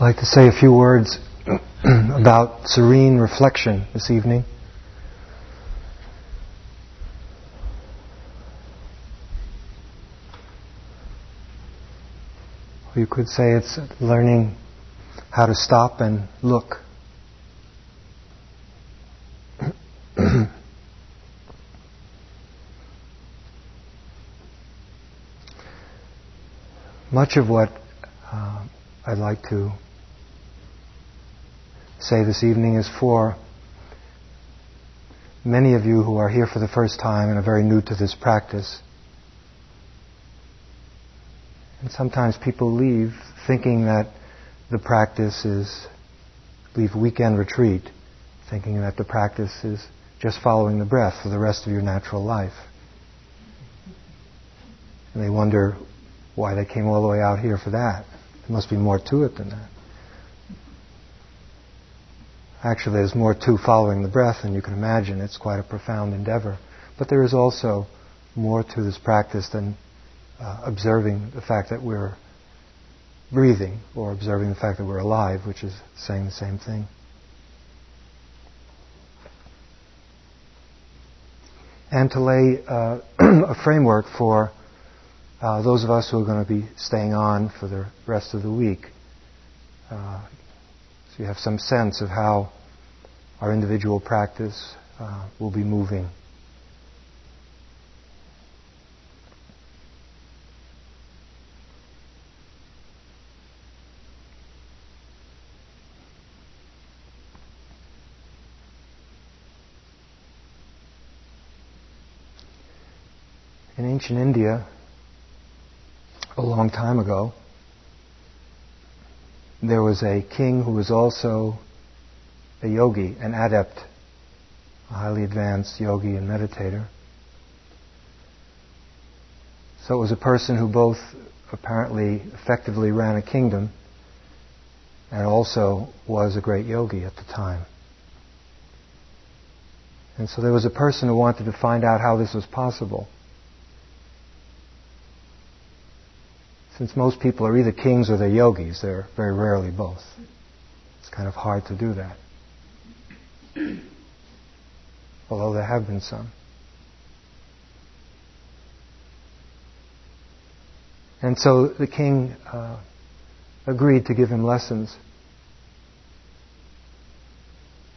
I'd like to say a few words about serene reflection this evening. You could say it's learning how to stop and look. Much of what uh, I'd like to say this evening is for many of you who are here for the first time and are very new to this practice. And sometimes people leave thinking that the practice is, leave weekend retreat, thinking that the practice is just following the breath for the rest of your natural life. And they wonder why they came all the way out here for that. There must be more to it than that. Actually, there's more to following the breath than you can imagine. It's quite a profound endeavor. But there is also more to this practice than uh, observing the fact that we're breathing or observing the fact that we're alive, which is saying the same thing. And to lay uh, a framework for uh, those of us who are going to be staying on for the rest of the week. Uh, so you have some sense of how our individual practice uh, will be moving. In ancient India, a long time ago, there was a king who was also a yogi, an adept, a highly advanced yogi and meditator. So it was a person who both apparently effectively ran a kingdom and also was a great yogi at the time. And so there was a person who wanted to find out how this was possible. Since most people are either kings or they're yogis, they're very rarely both. It's kind of hard to do that. Although there have been some. And so the king uh, agreed to give him lessons.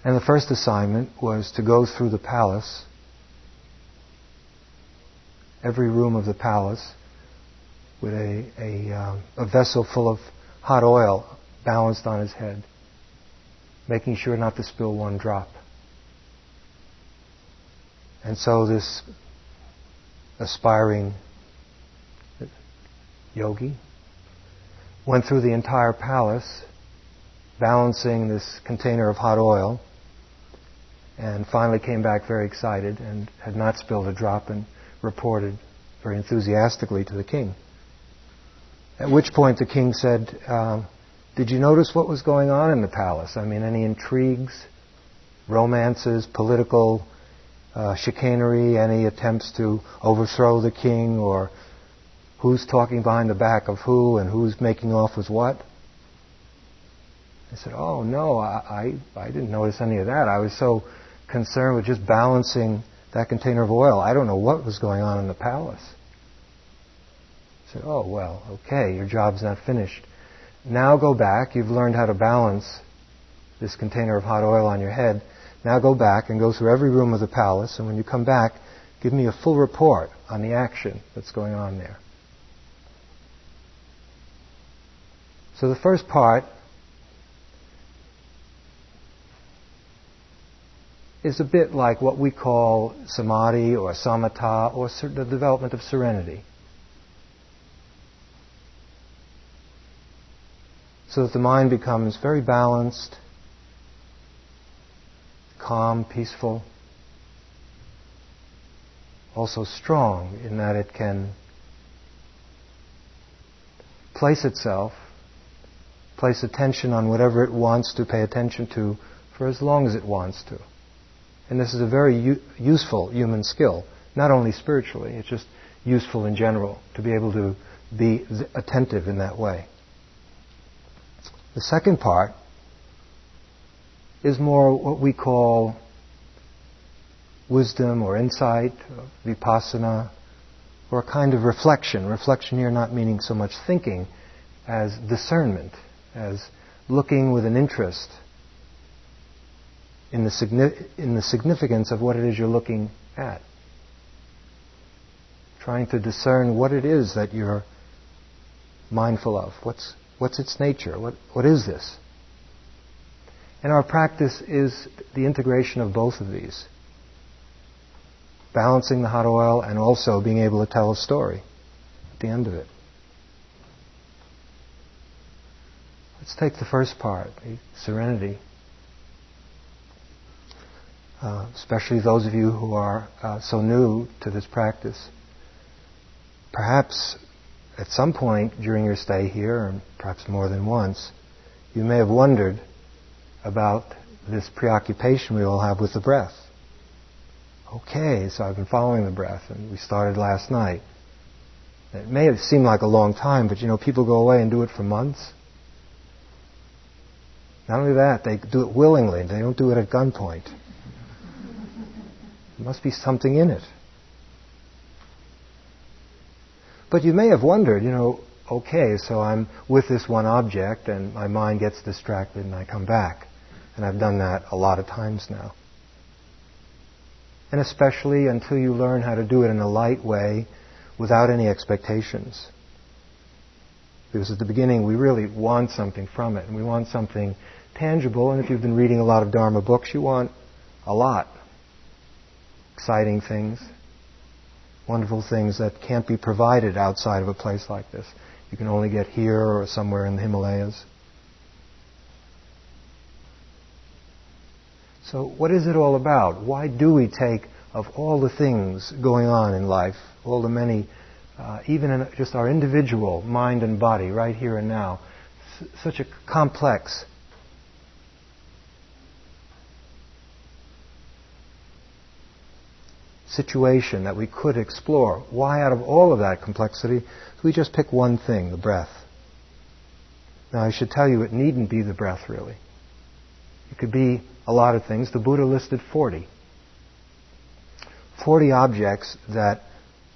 And the first assignment was to go through the palace, every room of the palace, with a, a, um, a vessel full of hot oil balanced on his head, making sure not to spill one drop. And so this aspiring yogi went through the entire palace, balancing this container of hot oil, and finally came back very excited and had not spilled a drop and reported very enthusiastically to the king. At which point the king said, um, Did you notice what was going on in the palace? I mean, any intrigues, romances, political uh, chicanery, any attempts to overthrow the king, or who's talking behind the back of who and who's making off with what? I said, Oh, no, I, I, I didn't notice any of that. I was so concerned with just balancing that container of oil. I don't know what was going on in the palace said, oh, well, okay, your job's not finished. Now go back. You've learned how to balance this container of hot oil on your head. Now go back and go through every room of the palace, and when you come back, give me a full report on the action that's going on there. So the first part is a bit like what we call samadhi or samatha or the development of serenity. So that the mind becomes very balanced, calm, peaceful, also strong in that it can place itself, place attention on whatever it wants to pay attention to for as long as it wants to. And this is a very u- useful human skill, not only spiritually, it's just useful in general to be able to be attentive in that way. The second part is more what we call wisdom or insight, or vipassana, or a kind of reflection. Reflection here not meaning so much thinking as discernment, as looking with an interest in the, in the significance of what it is you're looking at. Trying to discern what it is that you're mindful of. What's, what's its nature? What, what is this? And our practice is the integration of both of these. Balancing the hot oil and also being able to tell a story at the end of it. Let's take the first part, the serenity. Uh, especially those of you who are uh, so new to this practice. Perhaps at some point during your stay here, or perhaps more than once, you may have wondered about this preoccupation we all have with the breath. Okay, so I've been following the breath, and we started last night. It may have seemed like a long time, but you know, people go away and do it for months. Not only that, they do it willingly. They don't do it at gunpoint. There must be something in it. But you may have wondered, you know, okay, so I'm with this one object and my mind gets distracted and I come back. And I've done that a lot of times now. And especially until you learn how to do it in a light way without any expectations. Because at the beginning we really want something from it and we want something tangible. And if you've been reading a lot of Dharma books, you want a lot exciting things, wonderful things that can't be provided outside of a place like this. You can only get here or somewhere in the Himalayas. So, what is it all about? Why do we take, of all the things going on in life, all the many, uh, even in just our individual mind and body, right here and now, s- such a complex situation that we could explore. Why, out of all of that complexity, do we just pick one thing, the breath? Now, I should tell you, it needn't be the breath, really. It could be a lot of things. The Buddha listed 40. 40 objects that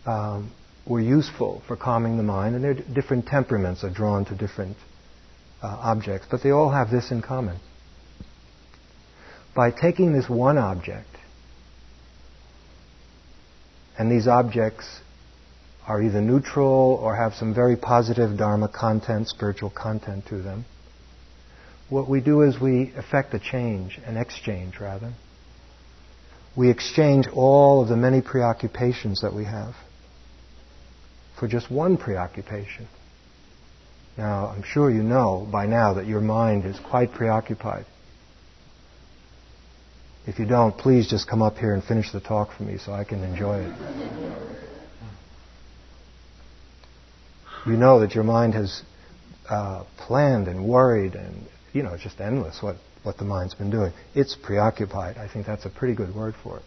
um, were useful for calming the mind, and their different temperaments are drawn to different uh, objects, but they all have this in common. By taking this one object and these objects are either neutral or have some very positive Dharma content, spiritual content to them. What we do is we effect a change, an exchange rather. We exchange all of the many preoccupations that we have for just one preoccupation. Now, I'm sure you know by now that your mind is quite preoccupied. If you don't, please just come up here and finish the talk for me so I can enjoy it. You know that your mind has uh, planned and worried and, you know, just endless what, what the mind's been doing. It's preoccupied. I think that's a pretty good word for it.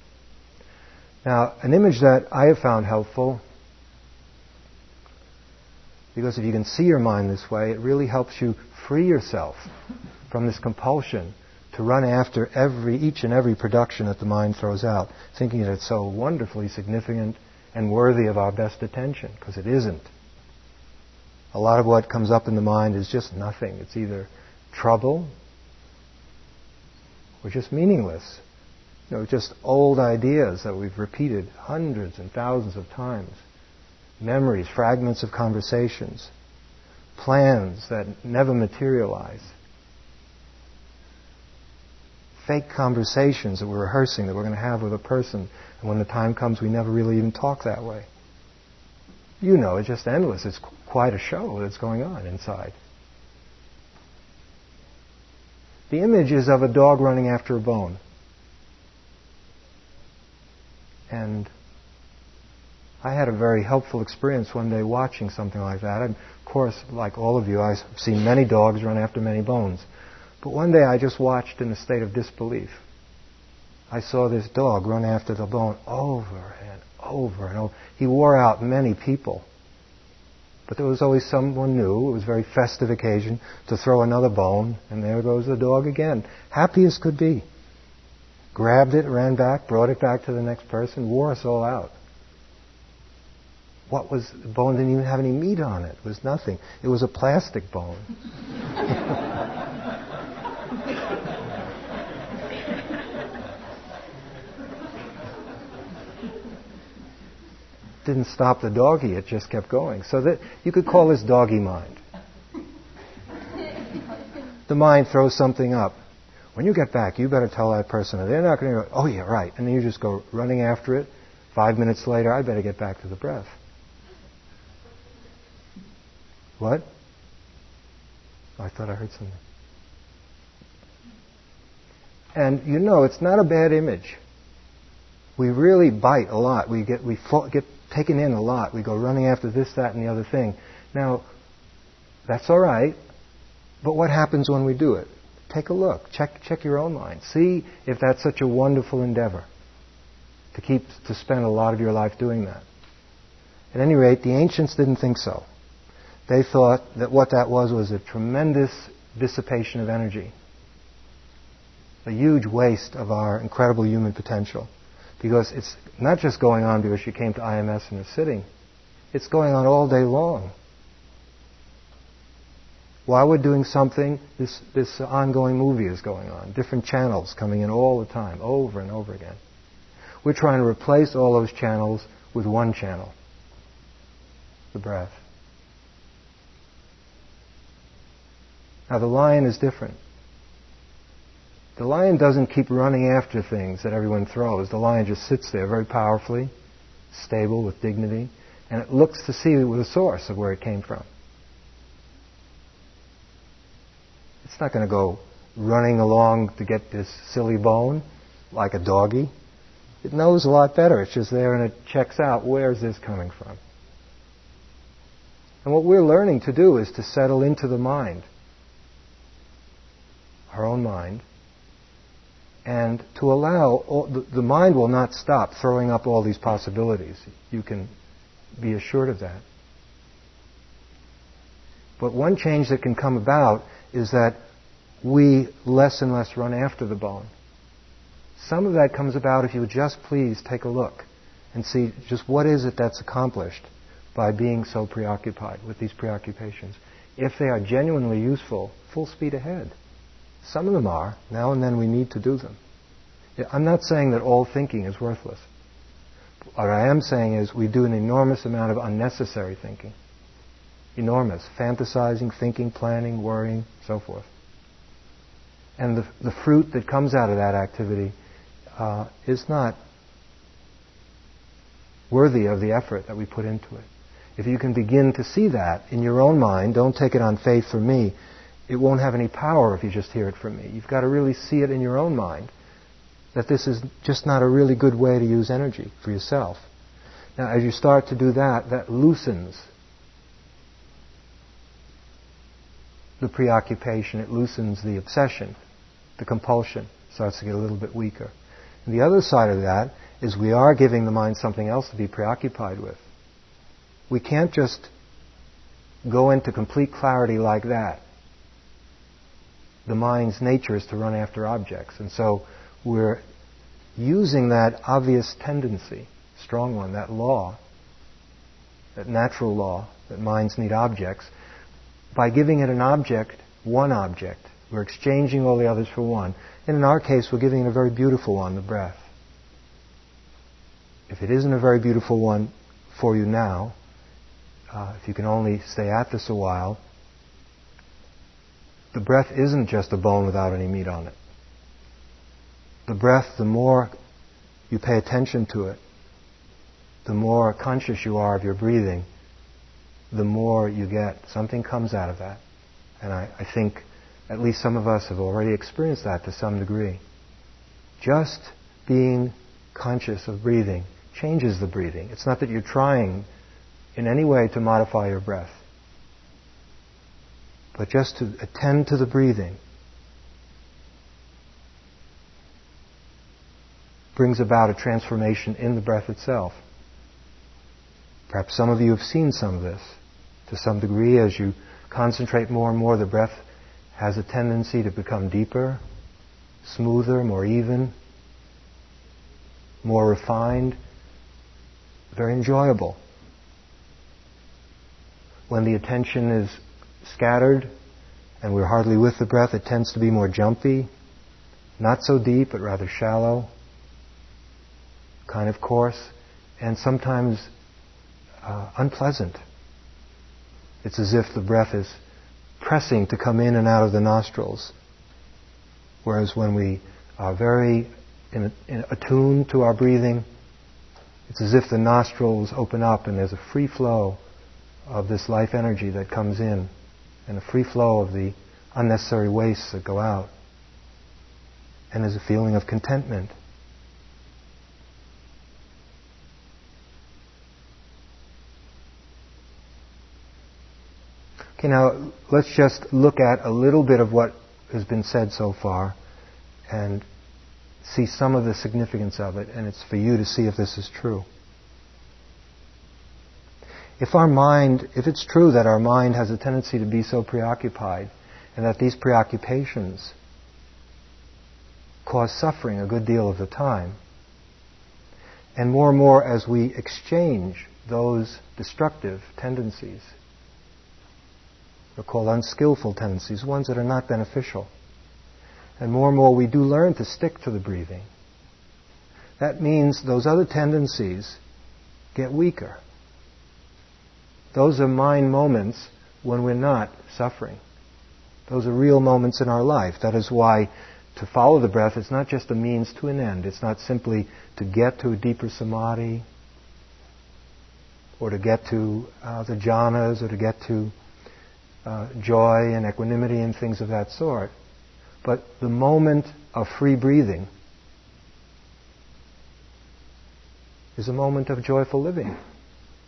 Now, an image that I have found helpful, because if you can see your mind this way, it really helps you free yourself from this compulsion to run after every, each and every production that the mind throws out, thinking that it's so wonderfully significant and worthy of our best attention, because it isn't. A lot of what comes up in the mind is just nothing. It's either trouble or just meaningless. You know, just old ideas that we've repeated hundreds and thousands of times. Memories, fragments of conversations, plans that never materialize fake conversations that we're rehearsing that we're going to have with a person, and when the time comes, we never really even talk that way. You know, it's just endless. It's quite a show that's going on inside. The image is of a dog running after a bone. And I had a very helpful experience one day watching something like that. Of course, like all of you, I've seen many dogs run after many bones. But one day I just watched in a state of disbelief. I saw this dog run after the bone over and over and over. He wore out many people. But there was always someone new. It was a very festive occasion to throw another bone, and there goes the dog again. Happy as could be. Grabbed it, ran back, brought it back to the next person, wore us all out. What was the bone didn't even have any meat on it. It was nothing. It was a plastic bone. didn't stop the doggy, it just kept going. So that you could call this doggy mind. the mind throws something up. When you get back, you better tell that person. They're not going to go, oh yeah, right. And then you just go running after it. Five minutes later, I better get back to the breath. What? I thought I heard something. And you know, it's not a bad image. We really bite a lot. We get we get taken in a lot. We go running after this, that, and the other thing. Now, that's all right, but what happens when we do it? Take a look. Check, check your own mind. See if that's such a wonderful endeavor to keep to spend a lot of your life doing that. At any rate, the ancients didn't think so. They thought that what that was was a tremendous dissipation of energy, a huge waste of our incredible human potential. Because it's not just going on because you came to IMS and are sitting, it's going on all day long. While we're doing something, this, this ongoing movie is going on. Different channels coming in all the time, over and over again. We're trying to replace all those channels with one channel the breath. Now, the lion is different. The lion doesn't keep running after things that everyone throws. The lion just sits there very powerfully, stable, with dignity, and it looks to see the source of where it came from. It's not going to go running along to get this silly bone like a doggy. It knows a lot better. It's just there and it checks out where is this coming from. And what we're learning to do is to settle into the mind, our own mind, and to allow all, the, the mind will not stop throwing up all these possibilities. You can be assured of that. But one change that can come about is that we less and less run after the bone. Some of that comes about if you just please take a look and see just what is it that's accomplished by being so preoccupied with these preoccupations. If they are genuinely useful, full speed ahead. Some of them are. Now and then we need to do them. I'm not saying that all thinking is worthless. What I am saying is we do an enormous amount of unnecessary thinking. Enormous. Fantasizing, thinking, planning, worrying, so forth. And the, the fruit that comes out of that activity uh, is not worthy of the effort that we put into it. If you can begin to see that in your own mind, don't take it on faith from me, it won't have any power if you just hear it from me. You've got to really see it in your own mind that this is just not a really good way to use energy for yourself. Now, as you start to do that, that loosens the preoccupation, it loosens the obsession, the compulsion starts to get a little bit weaker. And the other side of that is we are giving the mind something else to be preoccupied with. We can't just go into complete clarity like that the mind's nature is to run after objects. And so we're using that obvious tendency, strong one, that law, that natural law that minds need objects, by giving it an object, one object. We're exchanging all the others for one. And in our case, we're giving it a very beautiful one, the breath. If it isn't a very beautiful one for you now, uh, if you can only stay at this a while, the breath isn't just a bone without any meat on it. The breath, the more you pay attention to it, the more conscious you are of your breathing, the more you get. Something comes out of that. And I, I think at least some of us have already experienced that to some degree. Just being conscious of breathing changes the breathing. It's not that you're trying in any way to modify your breath but just to attend to the breathing brings about a transformation in the breath itself. Perhaps some of you have seen some of this to some degree. As you concentrate more and more, the breath has a tendency to become deeper, smoother, more even, more refined, very enjoyable. When the attention is scattered and we're hardly with the breath, it tends to be more jumpy, not so deep, but rather shallow, kind of coarse, and sometimes uh, unpleasant. It's as if the breath is pressing to come in and out of the nostrils. Whereas when we are very in, in, attuned to our breathing, it's as if the nostrils open up and there's a free flow of this life energy that comes in and a free flow of the unnecessary wastes that go out. And there's a feeling of contentment. Okay, now let's just look at a little bit of what has been said so far and see some of the significance of it, and it's for you to see if this is true. If our mind, if it's true that our mind has a tendency to be so preoccupied, and that these preoccupations cause suffering a good deal of the time, and more and more as we exchange those destructive tendencies they're called unskillful tendencies, ones that are not beneficial. And more and more we do learn to stick to the breathing. That means those other tendencies get weaker. Those are mind moments when we're not suffering. Those are real moments in our life. That is why to follow the breath is not just a means to an end. It's not simply to get to a deeper samadhi or to get to uh, the jhanas or to get to uh, joy and equanimity and things of that sort. But the moment of free breathing is a moment of joyful living.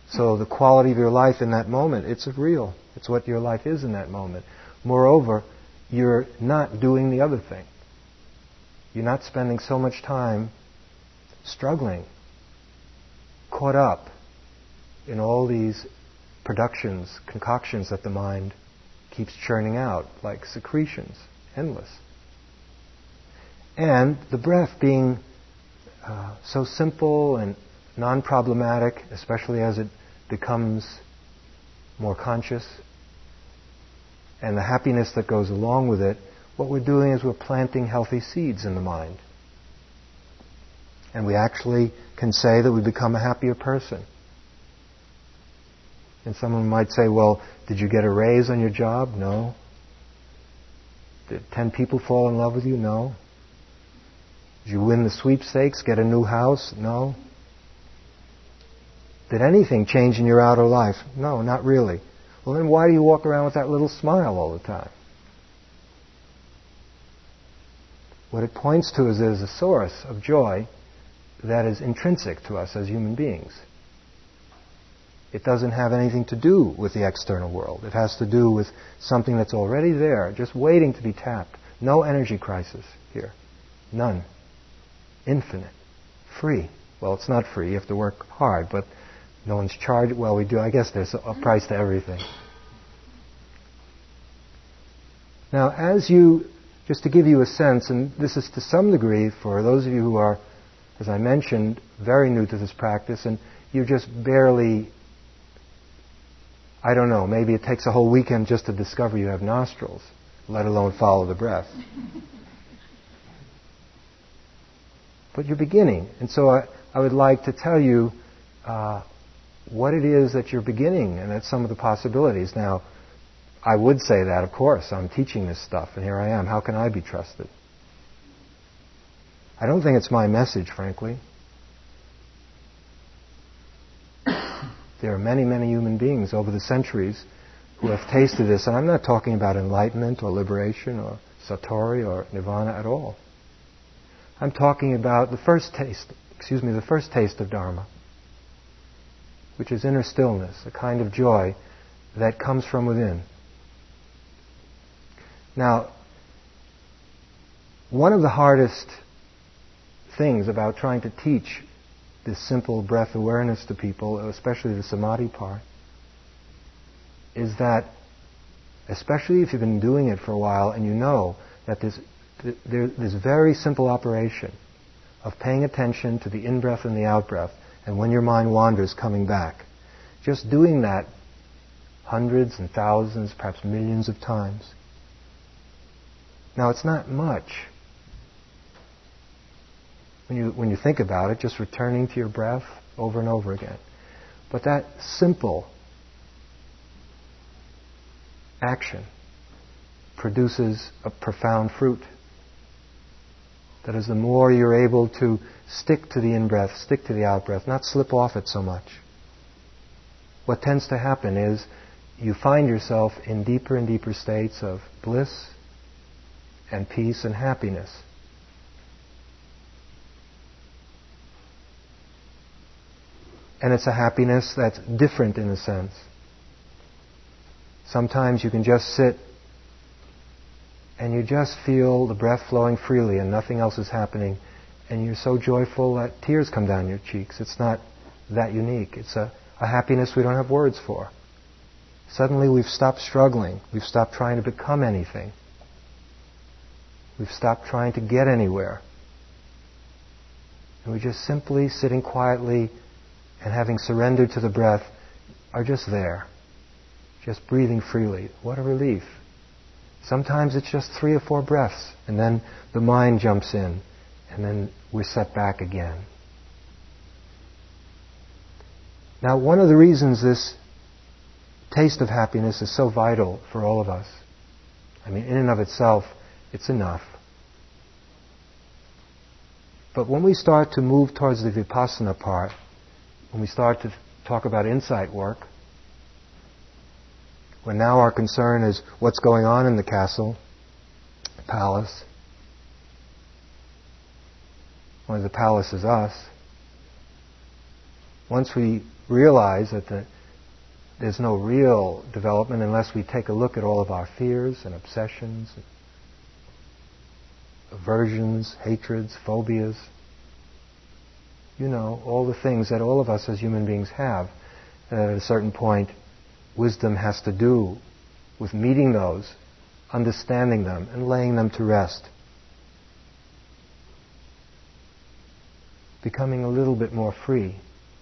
So the quality of your life in that moment, it's real. It's what your life is in that moment. Moreover, you're not doing the other thing. You're not spending so much time struggling, caught up in all these productions, concoctions that the mind keeps churning out like secretions, endless. And the breath being uh, so simple and non problematic, especially as it becomes more conscious, and the happiness that goes along with it, what we're doing is we're planting healthy seeds in the mind. And we actually can say that we become a happier person. And someone might say, well, did you get a raise on your job? No. Did 10 people fall in love with you? No. Did you win the sweepstakes, get a new house? No. Did anything change in your outer life? No, not really. Well, then why do you walk around with that little smile all the time? What it points to is there's a source of joy that is intrinsic to us as human beings. It doesn't have anything to do with the external world. It has to do with something that's already there, just waiting to be tapped. No energy crisis here. None. Infinite. Free. Well, it's not free. You have to work hard, but no one's charged. Well, we do. I guess there's a price to everything. Now, as you, just to give you a sense, and this is to some degree for those of you who are, as I mentioned, very new to this practice, and you're just barely I don't know, maybe it takes a whole weekend just to discover you have nostrils, let alone follow the breath. but you're beginning. And so I, I would like to tell you uh, what it is that you're beginning, and that's some of the possibilities. Now, I would say that, of course, I'm teaching this stuff, and here I am. How can I be trusted? I don't think it's my message, frankly. There are many, many human beings over the centuries who have tasted this, and I'm not talking about enlightenment or liberation or satori or nirvana at all. I'm talking about the first taste, excuse me, the first taste of Dharma, which is inner stillness, a kind of joy that comes from within. Now, one of the hardest things about trying to teach this simple breath awareness to people, especially the samadhi part, is that, especially if you've been doing it for a while and you know that there's this very simple operation of paying attention to the in-breath and the out-breath, and when your mind wanders, coming back. Just doing that hundreds and thousands, perhaps millions of times. Now, it's not much. When you, when you think about it, just returning to your breath over and over again. But that simple action produces a profound fruit. That is, the more you're able to stick to the in breath, stick to the out breath, not slip off it so much. What tends to happen is you find yourself in deeper and deeper states of bliss and peace and happiness. And it's a happiness that's different in a sense. Sometimes you can just sit and you just feel the breath flowing freely and nothing else is happening and you're so joyful that tears come down your cheeks. It's not that unique. It's a, a happiness we don't have words for. Suddenly we've stopped struggling. We've stopped trying to become anything. We've stopped trying to get anywhere. And we're just simply sitting quietly and having surrendered to the breath are just there. Just breathing freely. What a relief. Sometimes it's just three or four breaths, and then the mind jumps in, and then we're set back again. Now, one of the reasons this taste of happiness is so vital for all of us, I mean, in and of itself, it's enough. But when we start to move towards the vipassana part, when we start to talk about insight work, when now our concern is what's going on in the castle, palace, when the palace is us, once we realize that the, there's no real development unless we take a look at all of our fears and obsessions, aversions, hatreds, phobias. You know, all the things that all of us as human beings have. And at a certain point, wisdom has to do with meeting those, understanding them, and laying them to rest. Becoming a little bit more free,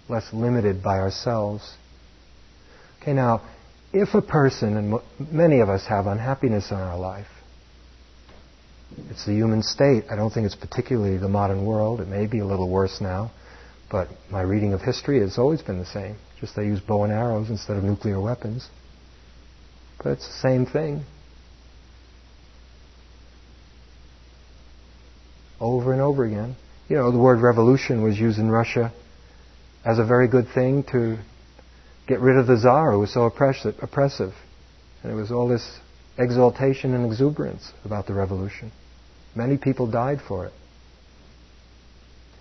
less limited by ourselves. Okay, now, if a person, and many of us have unhappiness in our life, it's the human state. I don't think it's particularly the modern world. It may be a little worse now, but my reading of history has always been the same. Just they use bow and arrows instead of nuclear weapons. But it's the same thing. Over and over again. You know, the word revolution was used in Russia as a very good thing to get rid of the Tsar who was so oppressive. And it was all this exaltation and exuberance about the revolution. Many people died for it.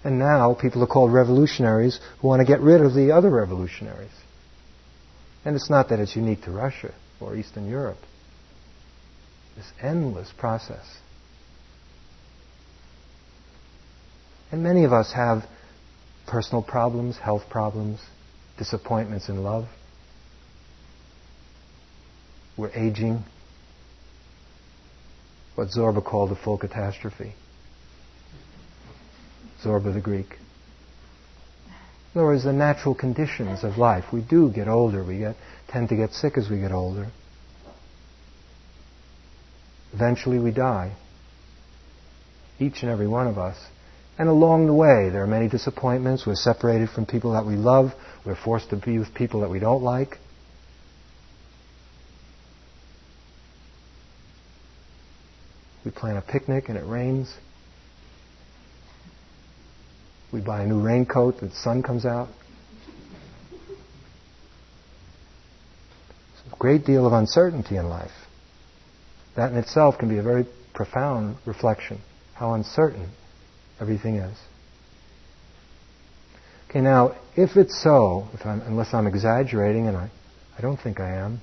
And now people are called revolutionaries who want to get rid of the other revolutionaries. And it's not that it's unique to Russia or Eastern Europe. This endless process. And many of us have personal problems, health problems, disappointments in love. We're aging. What Zorba called a full catastrophe. Zorba the Greek. In other words, the natural conditions of life. We do get older. We get, tend to get sick as we get older. Eventually we die. Each and every one of us. And along the way, there are many disappointments. We're separated from people that we love. We're forced to be with people that we don't like. We plan a picnic and it rains. We buy a new raincoat, the sun comes out. There's a great deal of uncertainty in life. That in itself can be a very profound reflection, how uncertain everything is. Okay, now, if it's so, if I'm, unless I'm exaggerating, and I, I don't think I am,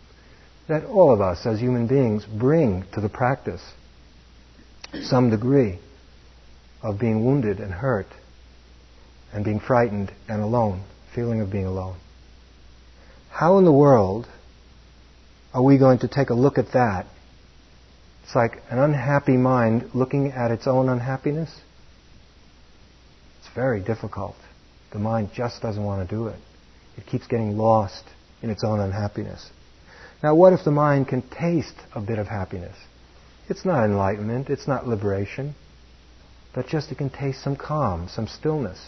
that all of us as human beings bring to the practice some degree of being wounded and hurt and being frightened and alone, feeling of being alone. How in the world are we going to take a look at that? It's like an unhappy mind looking at its own unhappiness. It's very difficult. The mind just doesn't want to do it. It keeps getting lost in its own unhappiness. Now, what if the mind can taste a bit of happiness? It's not enlightenment, it's not liberation, but just it can taste some calm, some stillness.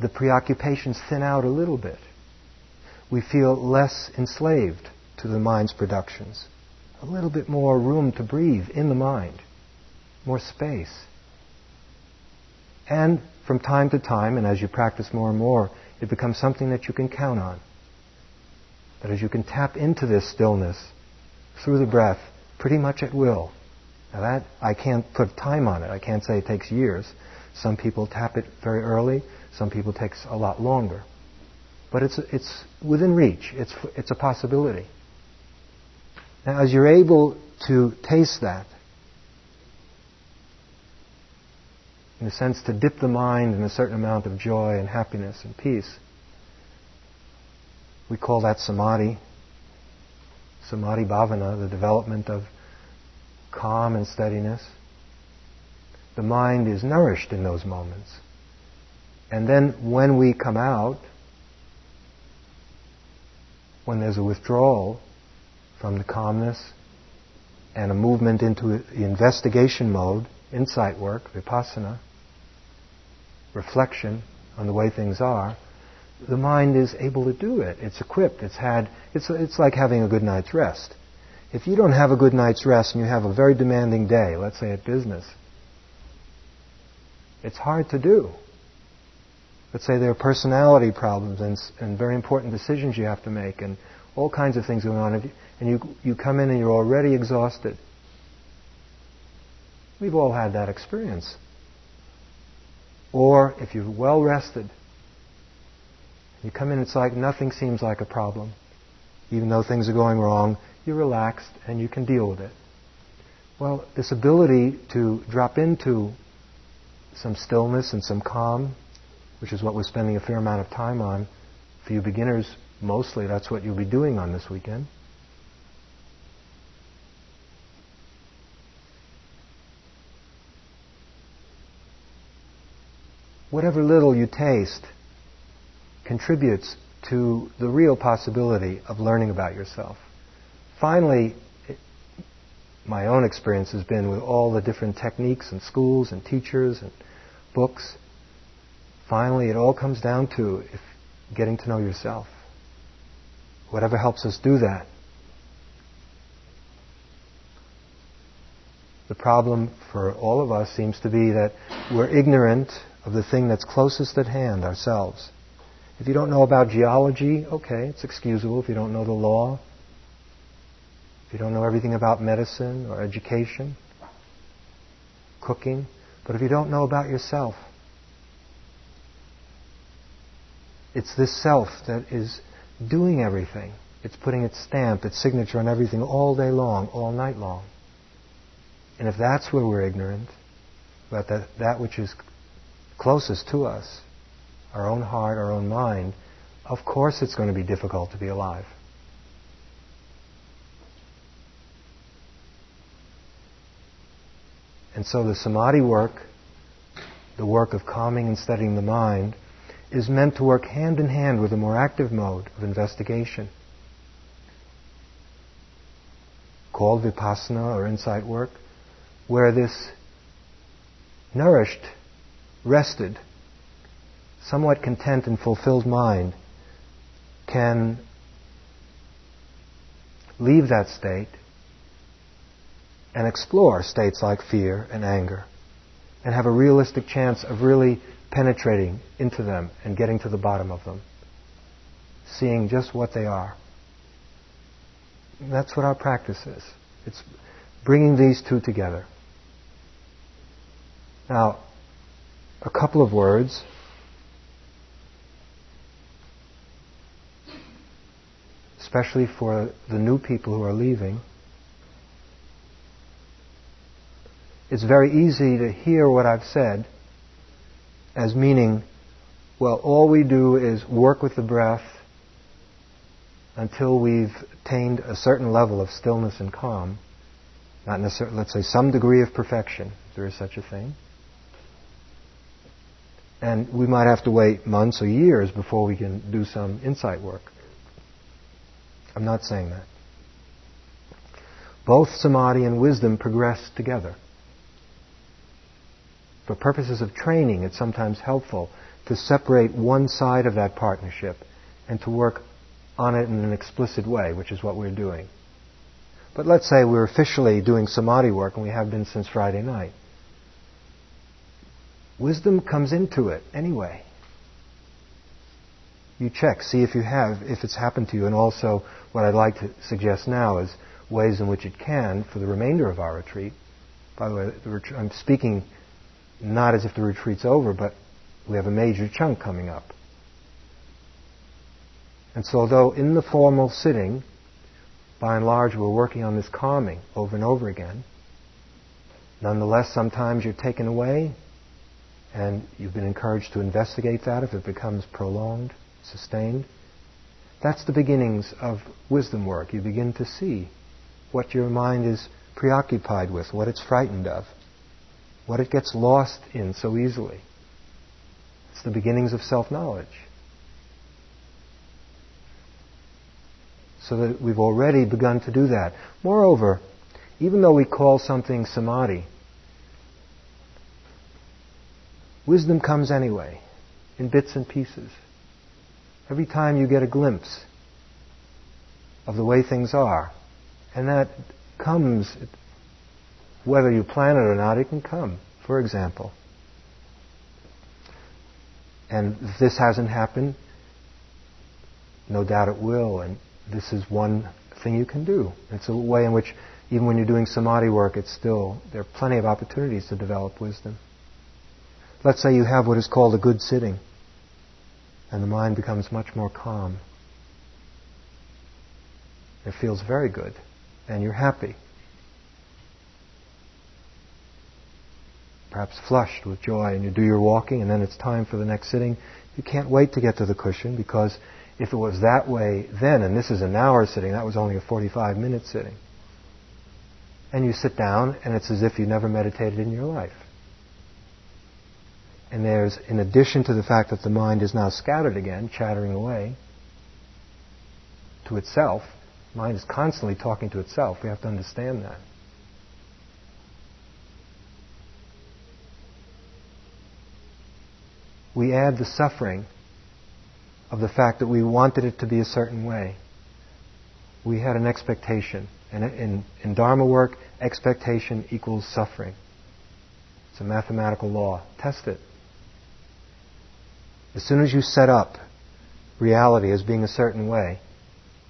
The preoccupations thin out a little bit. We feel less enslaved to the mind's productions. A little bit more room to breathe in the mind, more space. And from time to time, and as you practice more and more, it becomes something that you can count on. That as you can tap into this stillness through the breath pretty much at will. Now that, I can't put time on it. I can't say it takes years. Some people tap it very early. Some people takes a lot longer. But it's, it's within reach. It's, it's a possibility. Now as you're able to taste that, in a sense, to dip the mind in a certain amount of joy and happiness and peace. We call that samadhi. Samadhi bhavana, the development of calm and steadiness. The mind is nourished in those moments. And then when we come out, when there's a withdrawal from the calmness and a movement into the investigation mode, insight work, vipassana, reflection on the way things are, the mind is able to do it. It's equipped. It's had. It's it's like having a good night's rest. If you don't have a good night's rest and you have a very demanding day, let's say at business, it's hard to do. Let's say there are personality problems and, and very important decisions you have to make and all kinds of things going on, and you, you come in and you're already exhausted. We've all had that experience. Or if you're well rested, you come in, and it's like nothing seems like a problem. Even though things are going wrong, you're relaxed and you can deal with it. Well, this ability to drop into some stillness and some calm, which is what we're spending a fair amount of time on, for you beginners, mostly that's what you'll be doing on this weekend. whatever little you taste contributes to the real possibility of learning about yourself. Finally, it, my own experience has been with all the different techniques and schools and teachers and books. Finally, it all comes down to getting to know yourself. Whatever helps us do that. The problem for all of us seems to be that we're ignorant of the thing that's closest at hand, ourselves. If you don't know about geology, okay, it's excusable if you don't know the law. If you don't know everything about medicine or education, cooking, but if you don't know about yourself, it's this self that is doing everything. It's putting its stamp, its signature on everything all day long, all night long. And if that's where we're ignorant, about that, that which is closest to us, our own heart, our own mind, of course it's going to be difficult to be alive. And so the samadhi work, the work of calming and steadying the mind, is meant to work hand in hand with a more active mode of investigation. Called vipassana or insight work, where this nourished rested, somewhat content and fulfilled mind can leave that state and explore states like fear and anger and have a realistic chance of really penetrating into them and getting to the bottom of them, seeing just what they are. And that's what our practice is. It's bringing these two together. Now, a couple of words. Especially for the new people who are leaving. It's very easy to hear what I've said as meaning, well, all we do is work with the breath until we've attained a certain level of stillness and calm, not necessarily, let's say, some degree of perfection, if there is such a thing. And we might have to wait months or years before we can do some insight work. I'm not saying that. Both samadhi and wisdom progress together. For purposes of training, it's sometimes helpful to separate one side of that partnership and to work on it in an explicit way, which is what we're doing. But let's say we're officially doing samadhi work, and we have been since Friday night. Wisdom comes into it anyway. You check, see if you have, if it's happened to you, and also what I'd like to suggest now is ways in which it can for the remainder of our retreat. By the way, I'm speaking not as if the retreat's over, but we have a major chunk coming up. And so, although in the formal sitting, by and large, we're working on this calming over and over again, nonetheless, sometimes you're taken away and you've been encouraged to investigate that if it becomes prolonged, sustained. That's the beginnings of wisdom work. You begin to see what your mind is preoccupied with, what it's frightened of what it gets lost in so easily. It's the beginnings of self knowledge. So that we've already begun to do that. Moreover, even though we call something samadhi, wisdom comes anyway, in bits and pieces. Every time you get a glimpse of the way things are, and that comes whether you plan it or not, it can come, for example. And if this hasn't happened, no doubt it will, and this is one thing you can do. It's a way in which, even when you're doing samadhi work, it's still, there are plenty of opportunities to develop wisdom. Let's say you have what is called a good sitting, and the mind becomes much more calm. It feels very good, and you're happy. Perhaps flushed with joy, and you do your walking, and then it's time for the next sitting, you can't wait to get to the cushion because if it was that way then, and this is an hour sitting, that was only a 45 minute sitting. And you sit down, and it's as if you never meditated in your life. And there's, in addition to the fact that the mind is now scattered again, chattering away to itself, mind is constantly talking to itself. We have to understand that. We add the suffering of the fact that we wanted it to be a certain way. We had an expectation. And in, in Dharma work, expectation equals suffering. It's a mathematical law. Test it. As soon as you set up reality as being a certain way,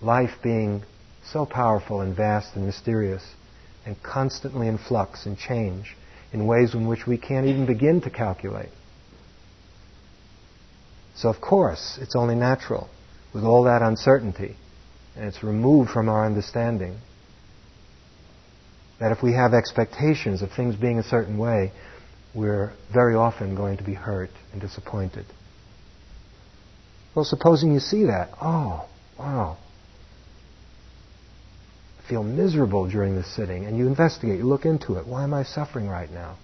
life being so powerful and vast and mysterious, and constantly in flux and change in ways in which we can't even begin to calculate, so, of course, it's only natural with all that uncertainty, and it's removed from our understanding, that if we have expectations of things being a certain way, we're very often going to be hurt and disappointed. Well, supposing you see that, oh, wow. Feel miserable during this sitting, and you investigate, you look into it. Why am I suffering right now?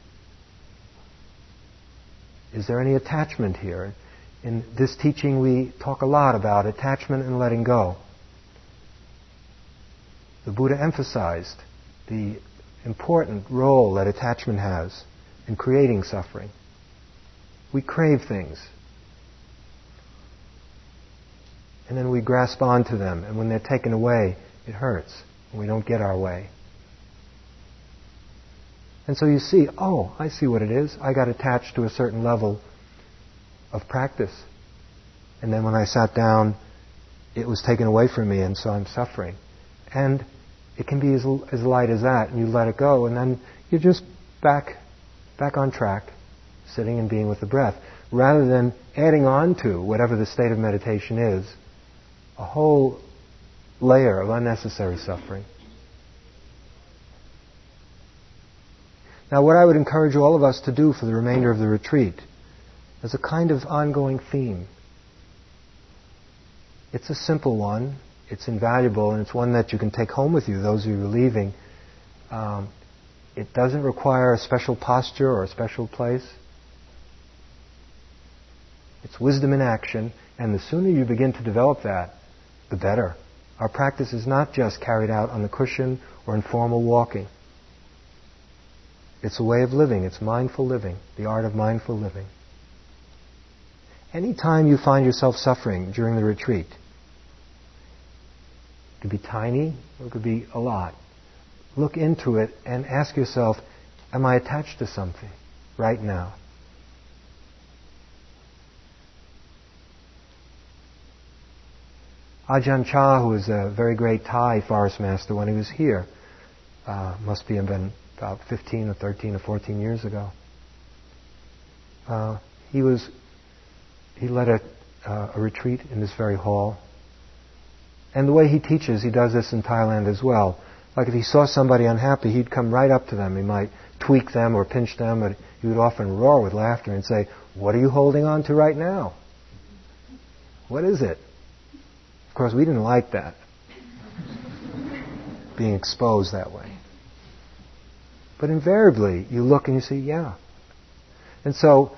Is there any attachment here? In this teaching, we talk a lot about attachment and letting go. The Buddha emphasized the important role that attachment has in creating suffering. We crave things. And then we grasp onto them, and when they're taken away, it hurts, and we don't get our way. And so you see, oh, I see what it is. I got attached to a certain level of practice. And then when I sat down, it was taken away from me, and so I'm suffering. And it can be as, as light as that, and you let it go, and then you're just back, back on track, sitting and being with the breath, rather than adding on to whatever the state of meditation is, a whole layer of unnecessary suffering. Now, what I would encourage all of us to do for the remainder of the retreat as a kind of ongoing theme. It's a simple one. it's invaluable, and it's one that you can take home with you, those of you leaving. Um, it doesn't require a special posture or a special place. It's wisdom in action, and the sooner you begin to develop that, the better. Our practice is not just carried out on the cushion or in formal walking. It's a way of living. It's mindful living, the art of mindful living. Anytime you find yourself suffering during the retreat, it could be tiny or it could be a lot. Look into it and ask yourself, am I attached to something right now? Ajahn Chah, who was a very great Thai forest master when he was here, uh, must be been about 15 or 13 or 14 years ago. Uh, he was he led a, uh, a retreat in this very hall. And the way he teaches, he does this in Thailand as well. Like if he saw somebody unhappy, he'd come right up to them. He might tweak them or pinch them, but he would often roar with laughter and say, What are you holding on to right now? What is it? Of course, we didn't like that, being exposed that way. But invariably, you look and you see, yeah. And so,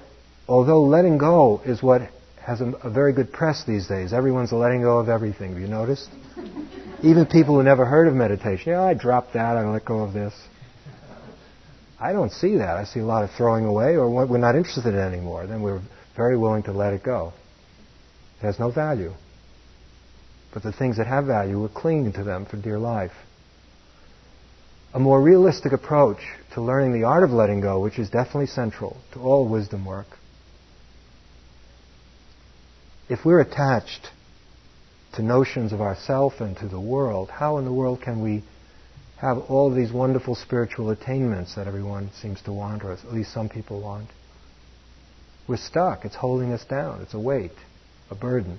although letting go is what has a, a, very good press these days, everyone's letting go of everything. Have you noticed? Even people who never heard of meditation. Yeah, I dropped that, I let go of this. I don't see that. I see a lot of throwing away, or we're not interested in anymore. Then we're very willing to let it go. It has no value. But the things that have value, we're clinging to them for dear life a more realistic approach to learning the art of letting go, which is definitely central to all wisdom work. If we're attached to notions of ourself and to the world, how in the world can we have all these wonderful spiritual attainments that everyone seems to want, or at least some people want? We're stuck. It's holding us down. It's a weight, a burden.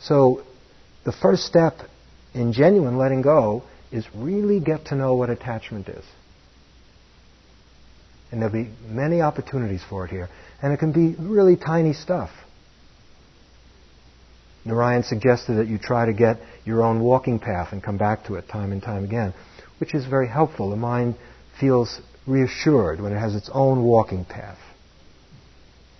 So, the first step in genuine letting go is really get to know what attachment is. And there'll be many opportunities for it here. And it can be really tiny stuff. Narayan suggested that you try to get your own walking path and come back to it time and time again, which is very helpful. The mind feels reassured when it has its own walking path.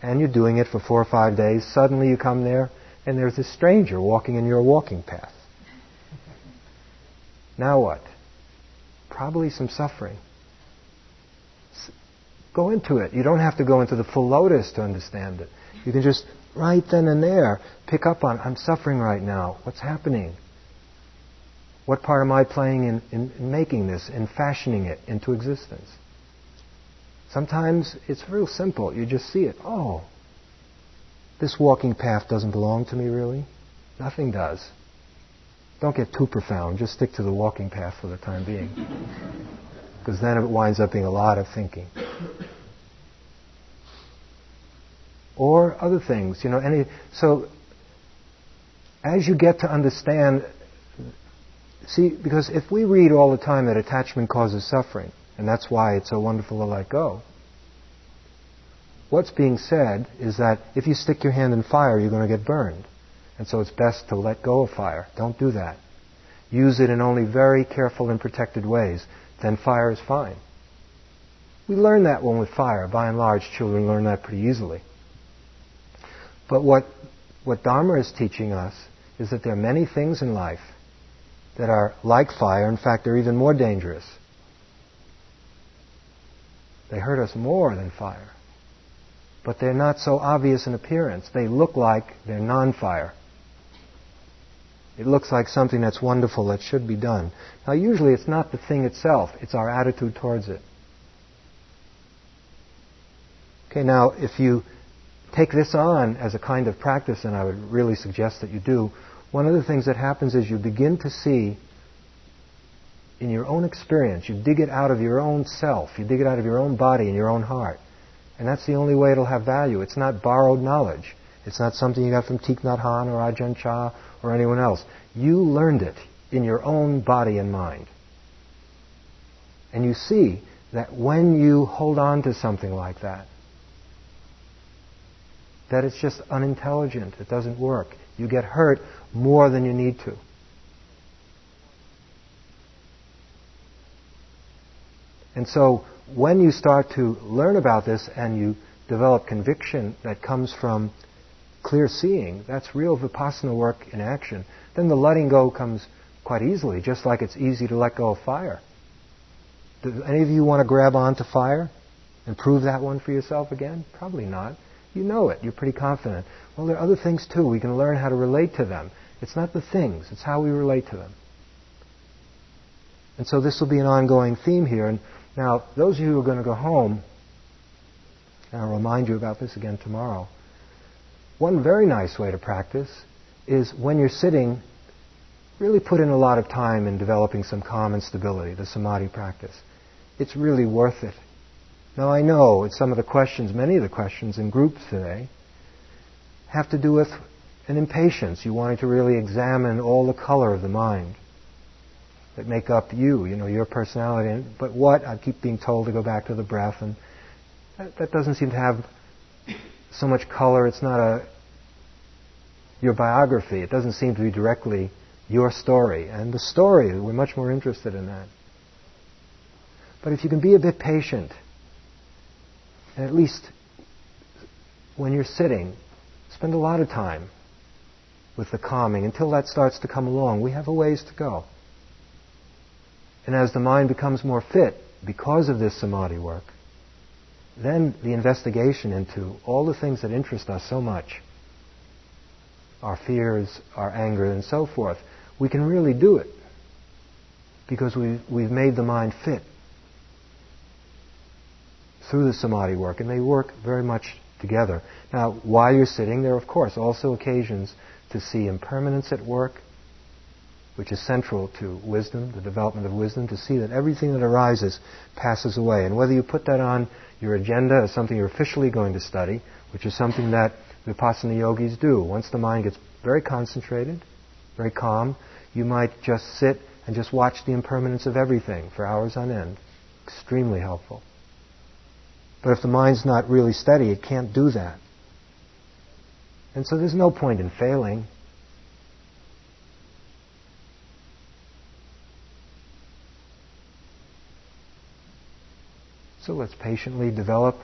And you're doing it for four or five days. Suddenly you come there, and there's a stranger walking in your walking path. Now what? Probably some suffering. Go into it. You don't have to go into the full lotus to understand it. You can just, right then and there, pick up on, I'm suffering right now. What's happening? What part am I playing in, in, in making this, in fashioning it into existence? Sometimes it's real simple. You just see it. Oh, this walking path doesn't belong to me, really. Nothing does. Don't get too profound. Just stick to the walking path for the time being. Because then it winds up being a lot of thinking. Or other things, you know, any so as you get to understand see, because if we read all the time that attachment causes suffering, and that's why it's so wonderful to let go, what's being said is that if you stick your hand in fire, you're going to get burned. And so it's best to let go of fire. Don't do that. Use it in only very careful and protected ways. Then fire is fine. We learn that one with fire. By and large, children learn that pretty easily. But what, what Dharma is teaching us is that there are many things in life that are like fire. In fact, they're even more dangerous. They hurt us more than fire. But they're not so obvious in appearance. They look like they're non fire. It looks like something that's wonderful that should be done. Now, usually it's not the thing itself, it's our attitude towards it. Okay, now, if you take this on as a kind of practice, and I would really suggest that you do, one of the things that happens is you begin to see in your own experience, you dig it out of your own self, you dig it out of your own body and your own heart. And that's the only way it'll have value. It's not borrowed knowledge. It's not something you got from Thich Nhat Hanh or Ajahn Chah or anyone else. You learned it in your own body and mind. And you see that when you hold on to something like that, that it's just unintelligent. It doesn't work. You get hurt more than you need to. And so when you start to learn about this and you develop conviction that comes from clear seeing, that's real vipassana work in action, then the letting go comes quite easily, just like it's easy to let go of fire. Do any of you want to grab onto fire and prove that one for yourself again? Probably not. You know it. You're pretty confident. Well, there are other things too. We can learn how to relate to them. It's not the things, it's how we relate to them. And so this will be an ongoing theme here. And now, those of you who are going to go home, and I'll remind you about this again tomorrow, one very nice way to practice is when you're sitting, really put in a lot of time in developing some calm and stability, the samadhi practice. It's really worth it. Now I know some of the questions, many of the questions in groups today, have to do with an impatience, you wanting to really examine all the color of the mind that make up you, you know, your personality. But what? I keep being told to go back to the breath, and that, that doesn't seem to have so much color. It's not a your biography. It doesn't seem to be directly your story. And the story, we're much more interested in that. But if you can be a bit patient, and at least when you're sitting, spend a lot of time with the calming until that starts to come along. We have a ways to go. And as the mind becomes more fit because of this samadhi work, then the investigation into all the things that interest us so much, our fears, our anger, and so forth, we can really do it because we've, we've made the mind fit through the samadhi work, and they work very much together. Now, while you're sitting, there are, of course, also occasions to see impermanence at work, which is central to wisdom, the development of wisdom, to see that everything that arises passes away. And whether you put that on your agenda as something you're officially going to study, which is something that Vipassana yogis do, once the mind gets very concentrated, very calm, you might just sit and just watch the impermanence of everything for hours on end. Extremely helpful. But if the mind's not really steady, it can't do that. And so there's no point in failing. So let's patiently develop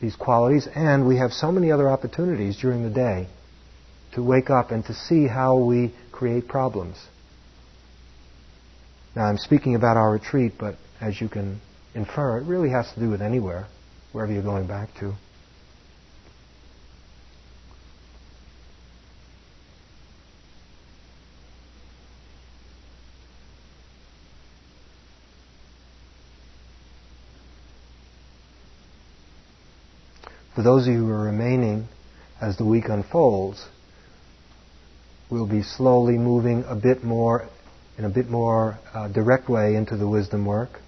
these qualities, and we have so many other opportunities during the day to wake up and to see how we create problems. Now, I'm speaking about our retreat, but as you can infer, it really has to do with anywhere, wherever you're going back to. Those of you who are remaining as the week unfolds, we'll be slowly moving a bit more, in a bit more uh, direct way into the wisdom work.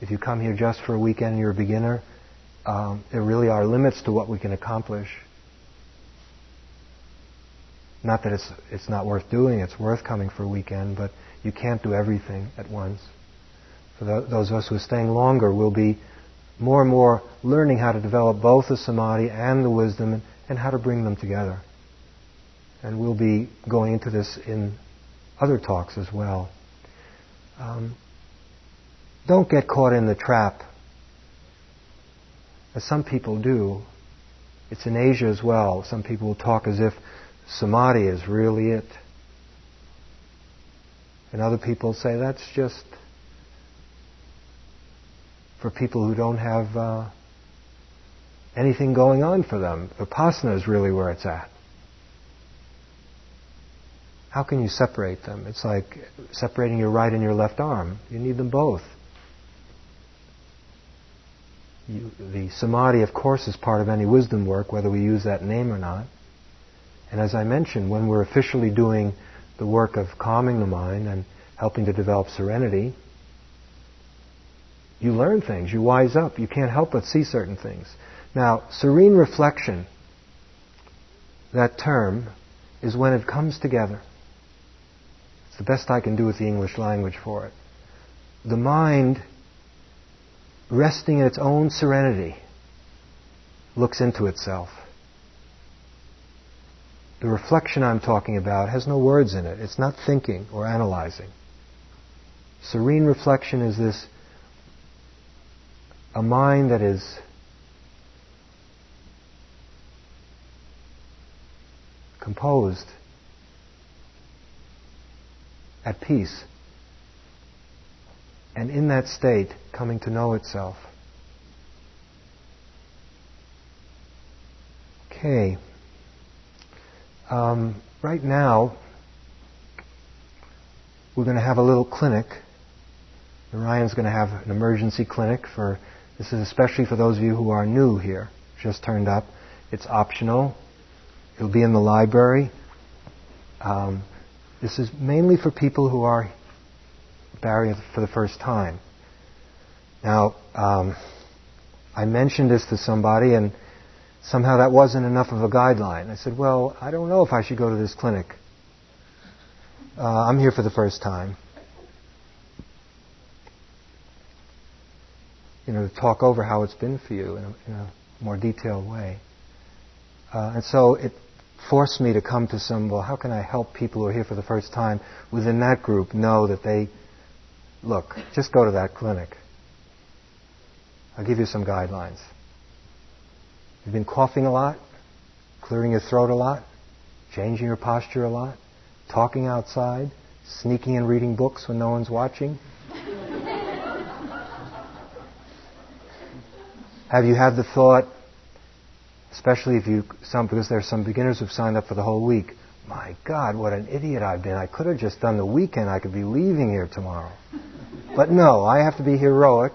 If you come here just for a weekend and you're a beginner, um, there really are limits to what we can accomplish. Not that it's, it's not worth doing, it's worth coming for a weekend, but you can't do everything at once. For the, those of us who are staying longer, we'll be more and more learning how to develop both the samadhi and the wisdom and, and how to bring them together. And we'll be going into this in other talks as well. Um, don't get caught in the trap, as some people do. It's in Asia as well. Some people will talk as if samadhi is really it. And other people say that's just for people who don't have uh, anything going on for them. Vipassana is really where it's at. How can you separate them? It's like separating your right and your left arm. You need them both. You, the samadhi, of course, is part of any wisdom work, whether we use that name or not. And as I mentioned, when we're officially doing the work of calming the mind and helping to develop serenity, you learn things, you wise up, you can't help but see certain things. Now, serene reflection, that term, is when it comes together. It's the best I can do with the English language for it. The mind resting in its own serenity, looks into itself. The reflection I'm talking about has no words in it. It's not thinking or analyzing. Serene reflection is this a mind that is composed, at peace, and in that state coming to know itself. Okay. Um, right now, we're going to have a little clinic. Narayan's going to have an emergency clinic for, this is especially for those of you who are new here, just turned up. It's optional. It'll be in the library. Um, this is mainly for people who are barrier for the first time. Now, um, I mentioned this to somebody, and somehow that wasn't enough of a guideline. I said, Well, I don't know if I should go to this clinic. Uh, I'm here for the first time. You know, to talk over how it's been for you in a, in a more detailed way. Uh, and so it forced me to come to some, well, how can I help people who are here for the first time within that group know that they, look, just go to that clinic. I'll give you some guidelines. You've been coughing a lot, clearing your throat a lot, changing your posture a lot, talking outside, sneaking and reading books when no one's watching. Have you had the thought, especially if you some because there are some beginners who've signed up for the whole week. My God, what an idiot I've been! I could have just done the weekend. I could be leaving here tomorrow. But no, I have to be heroic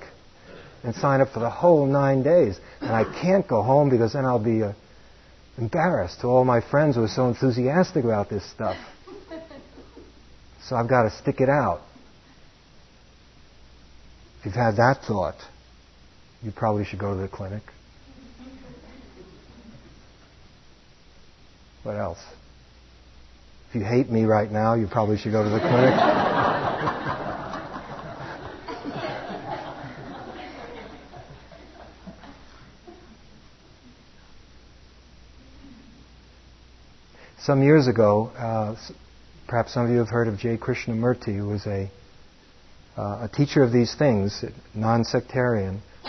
and sign up for the whole nine days, and I can't go home because then I'll be uh, embarrassed to all my friends who are so enthusiastic about this stuff. So I've got to stick it out. If you've had that thought, you probably should go to the clinic. What else? If you hate me right now, you probably should go to the clinic. some years ago, uh, perhaps some of you have heard of J. Krishnamurti, who was a, uh, a teacher of these things,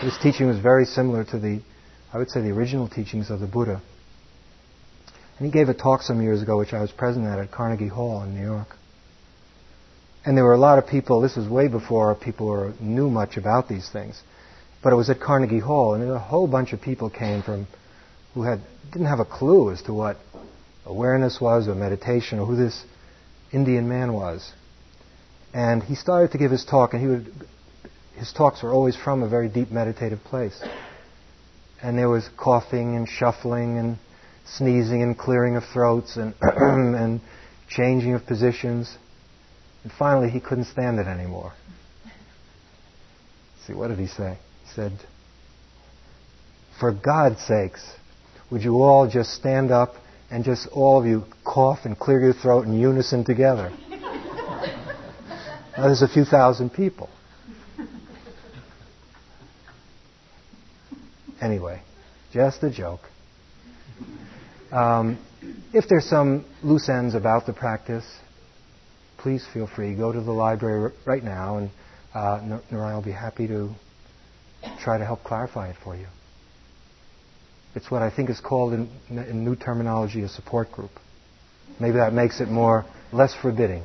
His teaching was very similar to the, I would say, the original teachings of the Buddha. And he gave a talk some years ago, which I was present at at Carnegie Hall in New York. And there were a lot of people, this was way before people knew much about these things. But it was at Carnegie Hall, and a whole bunch of people came from who had, didn't have a clue as to what awareness was or meditation or who this Indian man was. And he started to give his talk, and he would, his talks were always from a very deep meditative place. And there was coughing and shuffling and sneezing and clearing of throats and, and changing of positions. And finally, he couldn't stand it anymore. See, what did he say? He said, For God's sakes, would you all just stand up and just all of you cough and clear your throat in unison together? now, there's a few thousand people. Anyway, just a joke. Um, if there's some loose ends about the practice, please feel free. Go to the library r- right now, and uh, Narayan will be happy to try to help clarify it for you. It's what I think is called in, in new terminology a support group. Maybe that makes it more less forbidding.